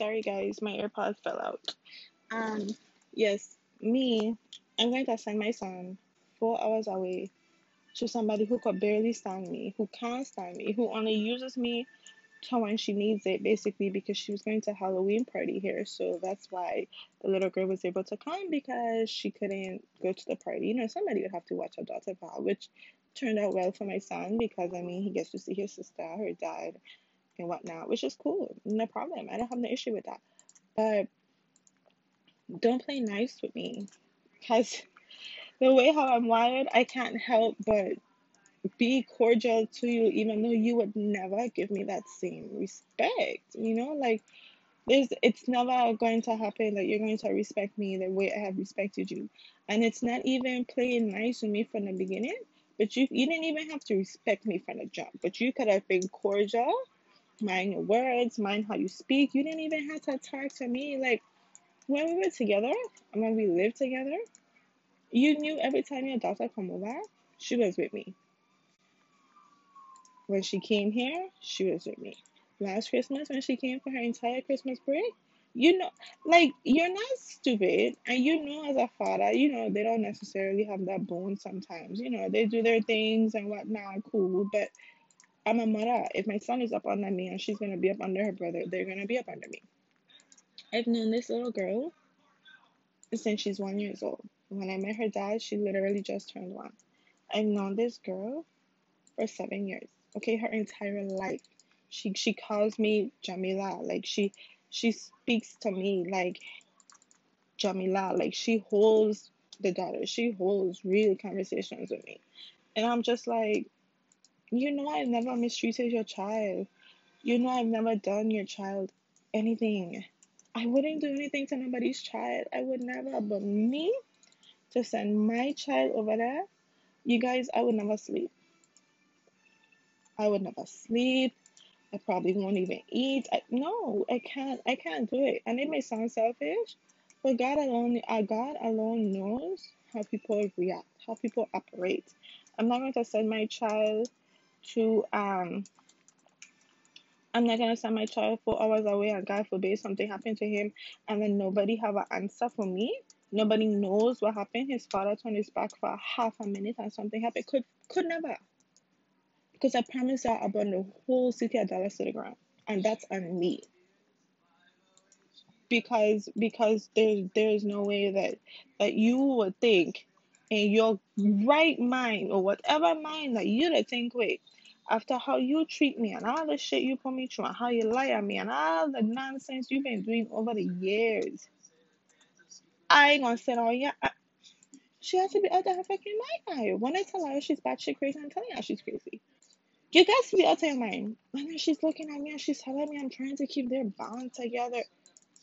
Sorry, guys, my AirPods fell out. Um, yes, me, I'm going to send my son four hours away to somebody who could barely stand me, who can't stand me, who only uses me to when she needs it, basically, because she was going to Halloween party here. So that's why the little girl was able to come because she couldn't go to the party. You know, somebody would have to watch her daughter, which turned out well for my son because I mean, he gets to see his sister, her dad, and whatnot, which is cool. No problem. I don't have no issue with that. But don't play nice with me because the way how I'm wired, I can't help but be cordial to you, even though you would never give me that same respect. You know, like there's it's never going to happen that you're going to respect me the way I have respected you. And it's not even playing nice with me from the beginning. But you you didn't even have to respect me from the jump. But you could have been cordial, mind your words, mind how you speak. You didn't even have to talk to me like when we were together and when we lived together. You knew every time your daughter come over, she was with me. When she came here, she was with me. Last Christmas, when she came for her entire Christmas break, you know, like you're not stupid, and you know, as a father, you know, they don't necessarily have that bone sometimes. You know, they do their things and whatnot, cool. But I'm a mother. If my son is up under me and she's gonna be up under her brother, they're gonna be up under me. I've known this little girl since she's one years old. When I met her dad, she literally just turned one. I've known this girl for seven years. Okay, her entire life. She she calls me Jamila. Like she she speaks to me like Jamila. Like she holds the daughter. She holds real conversations with me. And I'm just like, you know I've never mistreated your child. You know I've never done your child anything. I wouldn't do anything to nobody's child. I would never. But me to send my child over there, you guys, I would never sleep. I would never sleep. I probably won't even eat. I, no, I can't. I can't do it. And it may sound selfish, but God alone, uh, God alone knows how people react, how people operate. I'm not going to send my child to um. I'm not gonna send my child four hours away and God forbid something happened to him and then nobody have an answer for me. Nobody knows what happened. His father turned his back for half a minute and something happened. Could could never. Because I promised that I brought the whole city of Dallas to the ground. And that's on me. Because because there's there's no way that that you would think in your right mind or whatever mind that you think, wait, after how you treat me and all the shit you put me through and how you lie at me and all the nonsense you've been doing over the years. I ain't gonna sit on you. She has to be out of her fucking mind. When I tell her she's batshit crazy, I'm telling her she's crazy. You guys be out of your mind. And then she's looking at me and she's telling me I'm trying to keep their bond together.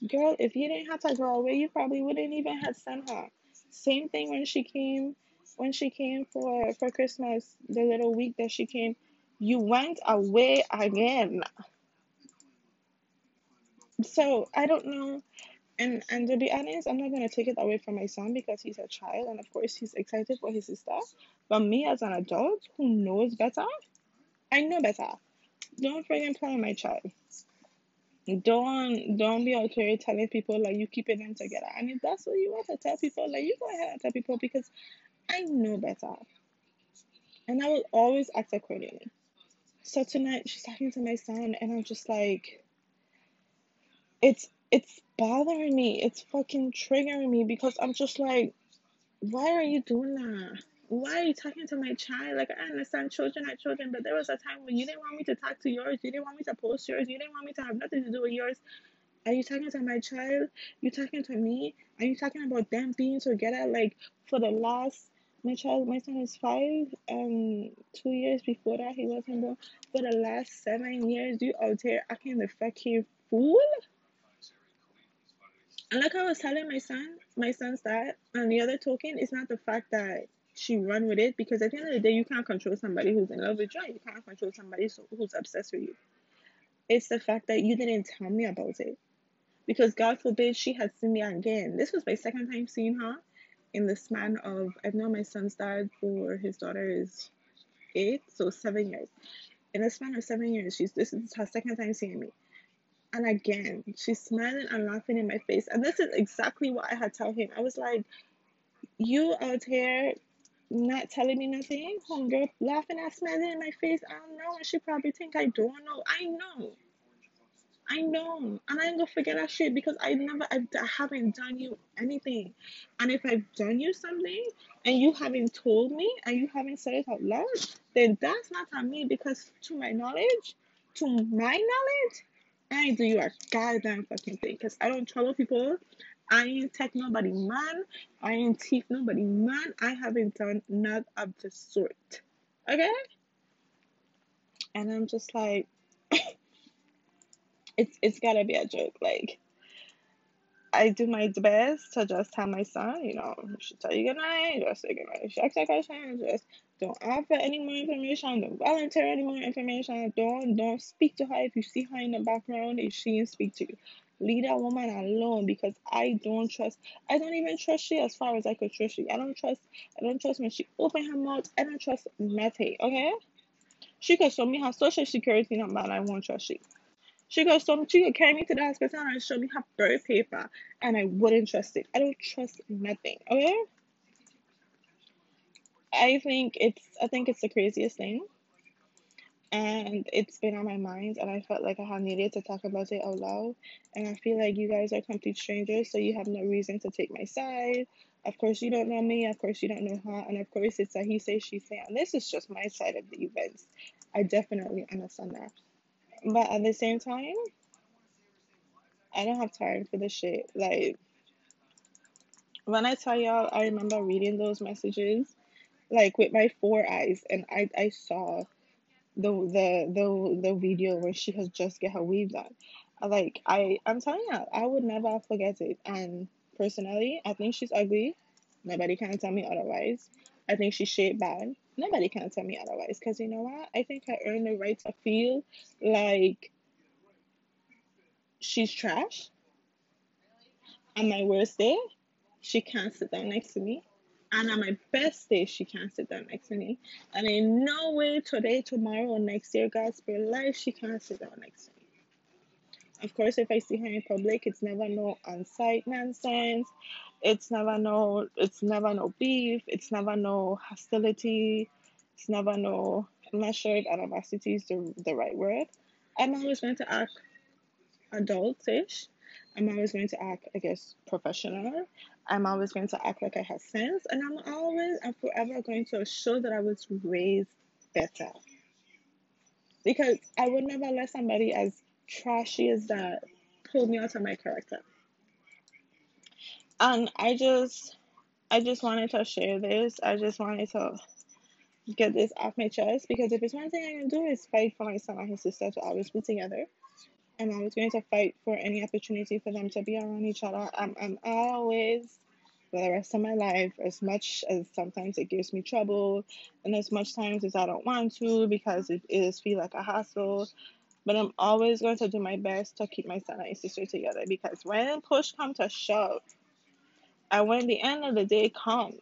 Girl, if you didn't have to go away, you probably wouldn't even have sent her. Same thing when she came when she came for for Christmas, the little week that she came, you went away again. So I don't know. And and to be honest, I'm not gonna take it away from my son because he's a child and of course he's excited for his sister. But me as an adult who knows better, I know better. Don't freaking play my child. Don't don't be out here telling people like you keeping them together. And if that's what you want to tell people, like you go ahead and tell people because I know better. And I will always act accordingly. So tonight she's talking to my son and I'm just like it's it's bothering me. It's fucking triggering me because I'm just like, why are you doing that? Why are you talking to my child? Like, I understand children are children, but there was a time when you didn't want me to talk to yours, you didn't want me to post yours, you didn't want me to have nothing to do with yours. Are you talking to my child? You talking to me? Are you talking about them being together? Like, for the last, my child, my son is five, um, two years before that, he wasn't born. For the last seven years, you out here acting the fucking fool? And like I was telling my son, my son's dad, on the other token, it's not the fact that she run with it because at the end of the day, you can't control somebody who's in love with you. You can't control somebody who's obsessed with you. It's the fact that you didn't tell me about it. Because God forbid she had seen me again. This was my second time seeing her in the span of, I've known my son's dad for his daughter is eight, so seven years. In the span of seven years, she's this is her second time seeing me. And again, she's smiling and laughing in my face. And this is exactly what I had told him. I was like, you out here not telling me nothing, homegirl laughing and smiling in my face. I don't know. And she probably think I don't know. I know. I know, and I ain't gonna forget that shit because I never, I, I haven't done you anything. And if I've done you something and you haven't told me and you haven't said it out loud, then that's not on me because to my knowledge, to my knowledge, I do you a goddamn fucking thing because I don't trouble people. I ain't take nobody man. I ain't thief nobody man. I haven't done none of the sort. Okay? And I'm just like, it's it's gotta be a joke. Like I do my best to just tell my son, you know, she tell you good night, just say good night. Asks a question, just don't offer any more information, don't volunteer any more information, don't don't speak to her if you see her in the background, if she didn't speak to you. Leave that woman alone because I don't trust I don't even trust she as far as I could trust you. I don't trust I don't trust when she open her mouth, I don't trust nothing, okay? She could show me her social security number and I won't trust she. She goes, so she could carry me to the hospital and show me her birth paper, and I wouldn't trust it. I don't trust nothing. Okay. I think it's I think it's the craziest thing, and it's been on my mind, and I felt like I had needed to talk about it out loud. And I feel like you guys are complete strangers, so you have no reason to take my side. Of course, you don't know me. Of course, you don't know her, and of course, it's a he say she say. And this is just my side of the events. I definitely understand that, but at the same time. I don't have time for this shit. Like when I tell y'all, I remember reading those messages like with my four eyes, and I I saw the the the the video where she has just get her weave done. Like I I'm telling you, I would never forget it. And personally, I think she's ugly. Nobody can tell me otherwise. I think she's shaped bad. Nobody can tell me otherwise. Cause you know what? I think I earned the right to feel like she's trash. On my worst day, she can't sit down next to me. And on my best day, she can't sit down next to me. And in no way today, tomorrow, or next year, God's spare life, she can't sit down next to me. Of course, if I see her in public, it's never no on-site nonsense. It's never no. It's never no beef. It's never no hostility. It's never no. I'm not sure if animosity is the the right word. I'm always going to act adultish. I'm always going to act, I guess, professional. I'm always going to act like I have sense, and I'm always and forever going to show that I was raised better. Because I would never let somebody as trashy as that pull me out of my character. And I just, I just wanted to share this. I just wanted to get this off my chest because if it's one thing I can do is fight for my son and his sister to always be together and I was going to fight for any opportunity for them to be around each other. Um, um, I'm, I'm always, for the rest of my life, as much as sometimes it gives me trouble, and as much times as I don't want to because it is feel like a hassle. But I'm always going to do my best to keep my son and sister together because when push comes to shove, and when the end of the day comes,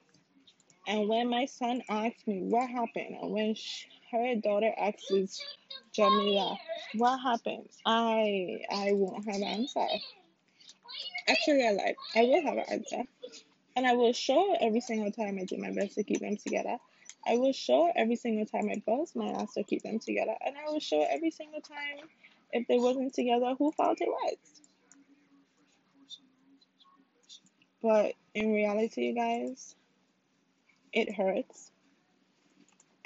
and when my son asks me what happened, and when sh her daughter asks Jamila, what happened? I I won't have an answer. Actually, I like I will have an answer, and I will show every single time I do my best to keep them together. I will show every single time I bust my ass to keep them together, and I will show every single time if they wasn't together who fault it was. But in reality, you guys, it hurts.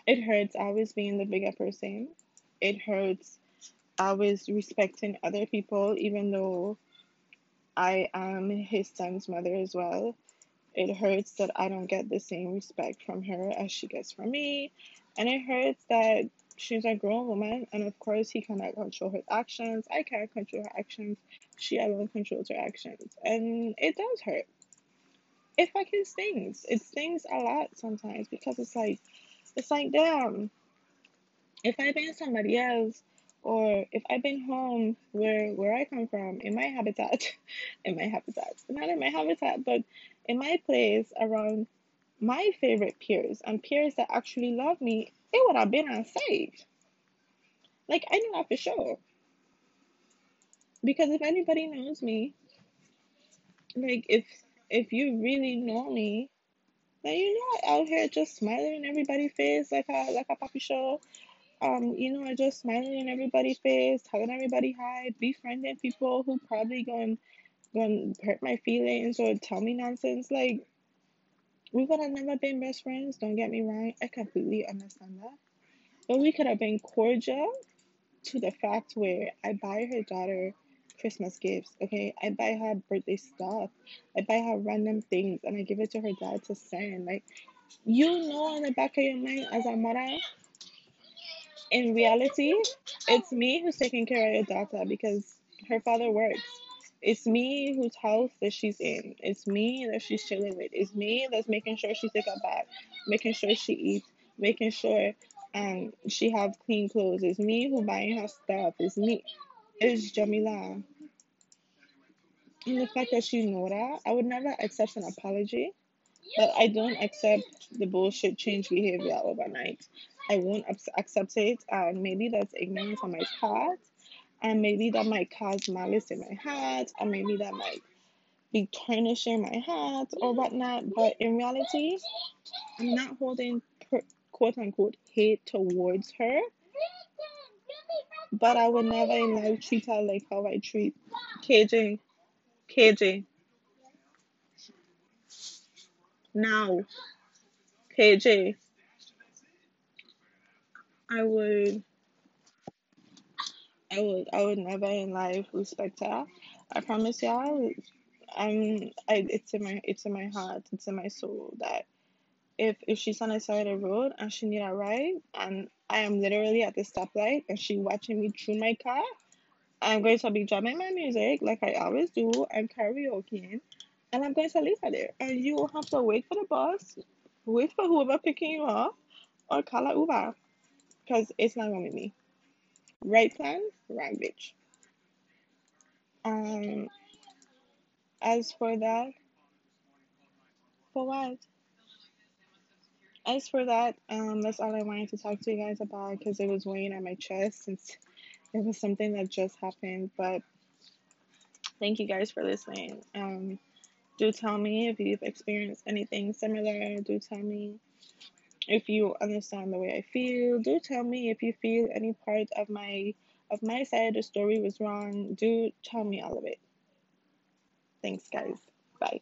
It hurts always being the bigger person. It hurts always respecting other people, even though I am his son's mother as well. It hurts that I don't get the same respect from her as she gets from me. And it hurts that she's a grown woman, and of course, he cannot control her actions. I can't control her actions. She alone controls her actions. And it does hurt. It fucking stings. It stings a lot sometimes because it's like, it's like, damn, if I've been somebody else, or if I've been home where where I come from, in my habitat, in my habitat, not in my habitat, but in my place around my favorite peers and peers that actually love me, it would have been unsafe. Like I know that for sure. Because if anybody knows me, like if if you really know me, then you know I out here just smiling in everybody's face like a like a puppy show. Um, you know, just smiling in everybody's face, telling everybody hi, befriending people who probably going going hurt my feelings or tell me nonsense. Like we could have never been best friends. Don't get me wrong. I completely understand that. But we could have been cordial to the fact where I buy her daughter Christmas gifts, okay? I buy her birthday stuff. I buy her random things and I give it to her dad to send. Like, you know, in the back of your mind as a mother, in reality, it's me who's taking care of your daughter because her father works. It's me whose house that she's in. It's me that she's chilling with. It's me that's making sure she take a bath, making sure she eats, making sure um she have clean clothes. It's me who buying her stuff. It's me. It's Jamila. And the fact that she know that, I would never accept an apology. But I don't accept the bullshit change behavior overnight. I won't accept it. And maybe that's ignorance on my part. And maybe that might cause malice in my heart. And maybe that might be tarnishing my heart or whatnot. But in reality, I'm not holding quote unquote hate towards her. But I would never in life treat her like how I treat KJ. KJ. Now, KJ. I would I would I would never in life respect her. I promise y'all I'm I it's in my it's in my heart, it's in my soul that if if she's on the side of the road and she need a ride and I am literally at the stoplight and she watching me through my car, I'm going to be drumming my music like I always do and karaokeing, and I'm going to leave her there. And you will have to wait for the bus, wait for whoever picking you up, or call a Uber. Because it's not gonna be me. Right plan, wrong bitch. Um as for that for what? As for that, um, that's all I wanted to talk to you guys about because it was weighing on my chest since it was something that just happened. But thank you guys for listening. Um, do tell me if you've experienced anything similar. Do tell me if you understand the way I feel. Do tell me if you feel any part of my of my side of the story was wrong. Do tell me all of it. Thanks, guys. Bye.